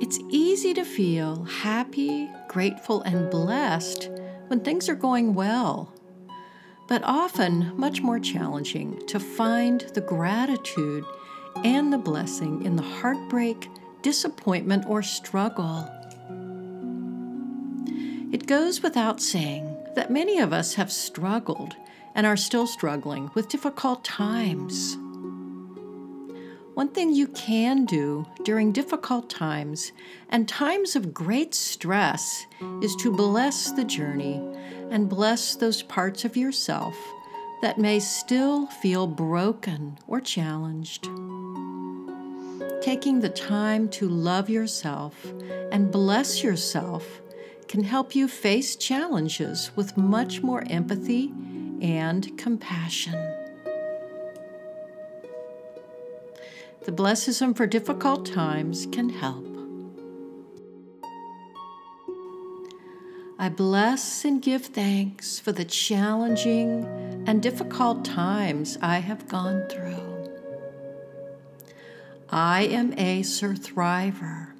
It's easy to feel happy, grateful, and blessed when things are going well, but often much more challenging to find the gratitude and the blessing in the heartbreak, disappointment, or struggle. It goes without saying that many of us have struggled and are still struggling with difficult times. One thing you can do during difficult times and times of great stress is to bless the journey and bless those parts of yourself that may still feel broken or challenged. Taking the time to love yourself and bless yourself can help you face challenges with much more empathy and compassion. The blessism for difficult times can help. I bless and give thanks for the challenging and difficult times I have gone through. I am a surthriver.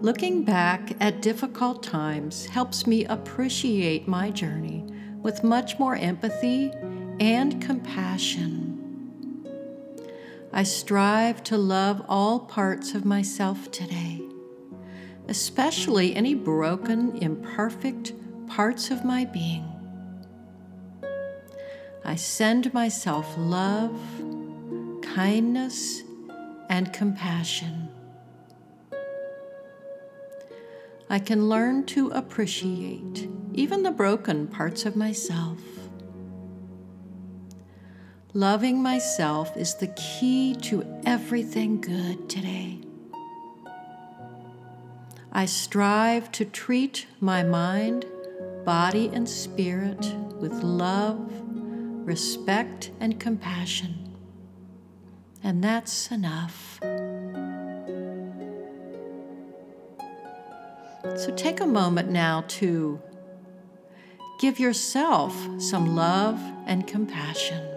Looking back at difficult times helps me appreciate my journey with much more empathy and compassion. I strive to love all parts of myself today, especially any broken, imperfect parts of my being. I send myself love, kindness, and compassion. I can learn to appreciate even the broken parts of myself. Loving myself is the key to everything good today. I strive to treat my mind, body, and spirit with love, respect, and compassion. And that's enough. So take a moment now to give yourself some love and compassion.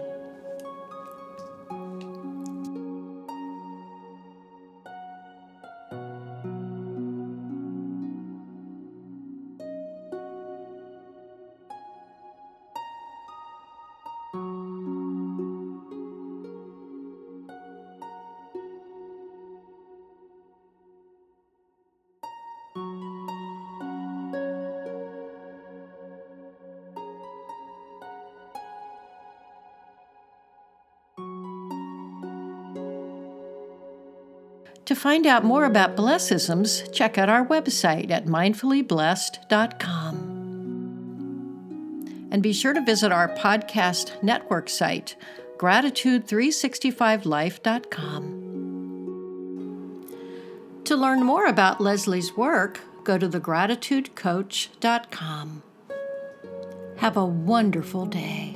To find out more about Blessisms, check out our website at mindfullyblessed.com. And be sure to visit our podcast network site, gratitude365life.com. To learn more about Leslie's work, go to thegratitudecoach.com. Have a wonderful day.